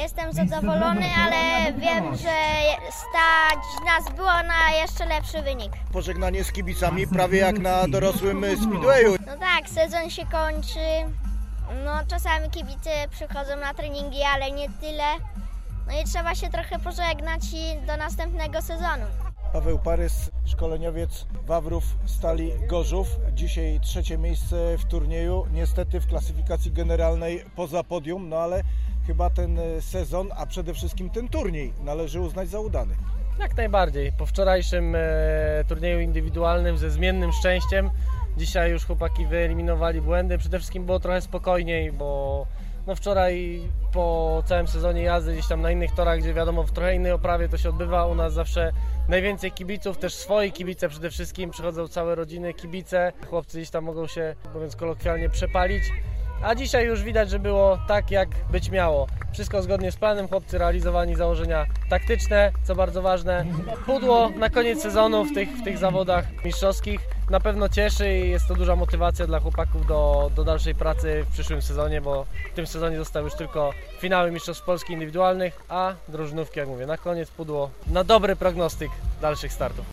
Jestem zadowolony, ale wiem, że stać nas było na jeszcze lepszy wynik. Pożegnanie z kibicami prawie jak na dorosłym speedwayu. No tak, sezon się kończy. No czasami kibice przychodzą na treningi, ale nie tyle. No i trzeba się trochę pożegnać i do następnego sezonu. Paweł Parys, szkoleniowiec Wawrów Stali Gorzów. Dzisiaj trzecie miejsce w turnieju. Niestety w klasyfikacji generalnej poza podium, no ale chyba ten e, sezon, a przede wszystkim ten turniej należy uznać za udany. Jak najbardziej. Po wczorajszym e, turnieju indywidualnym ze zmiennym szczęściem, dzisiaj już chłopaki wyeliminowali błędy. Przede wszystkim było trochę spokojniej, bo no wczoraj po całym sezonie jazdy gdzieś tam na innych torach, gdzie wiadomo w trochę innej oprawie to się odbywa, u nas zawsze najwięcej kibiców, też swoi kibice przede wszystkim, przychodzą całe rodziny kibice, chłopcy gdzieś tam mogą się, mówiąc kolokwialnie, przepalić. A dzisiaj już widać, że było tak, jak być miało. Wszystko zgodnie z planem, chłopcy realizowali założenia taktyczne, co bardzo ważne. Pudło na koniec sezonu w tych, w tych zawodach mistrzowskich na pewno cieszy i jest to duża motywacja dla chłopaków do, do dalszej pracy w przyszłym sezonie, bo w tym sezonie zostały już tylko finały Mistrzostw Polski indywidualnych, a drużynówki, jak mówię, na koniec pudło na dobry prognostyk dalszych startów.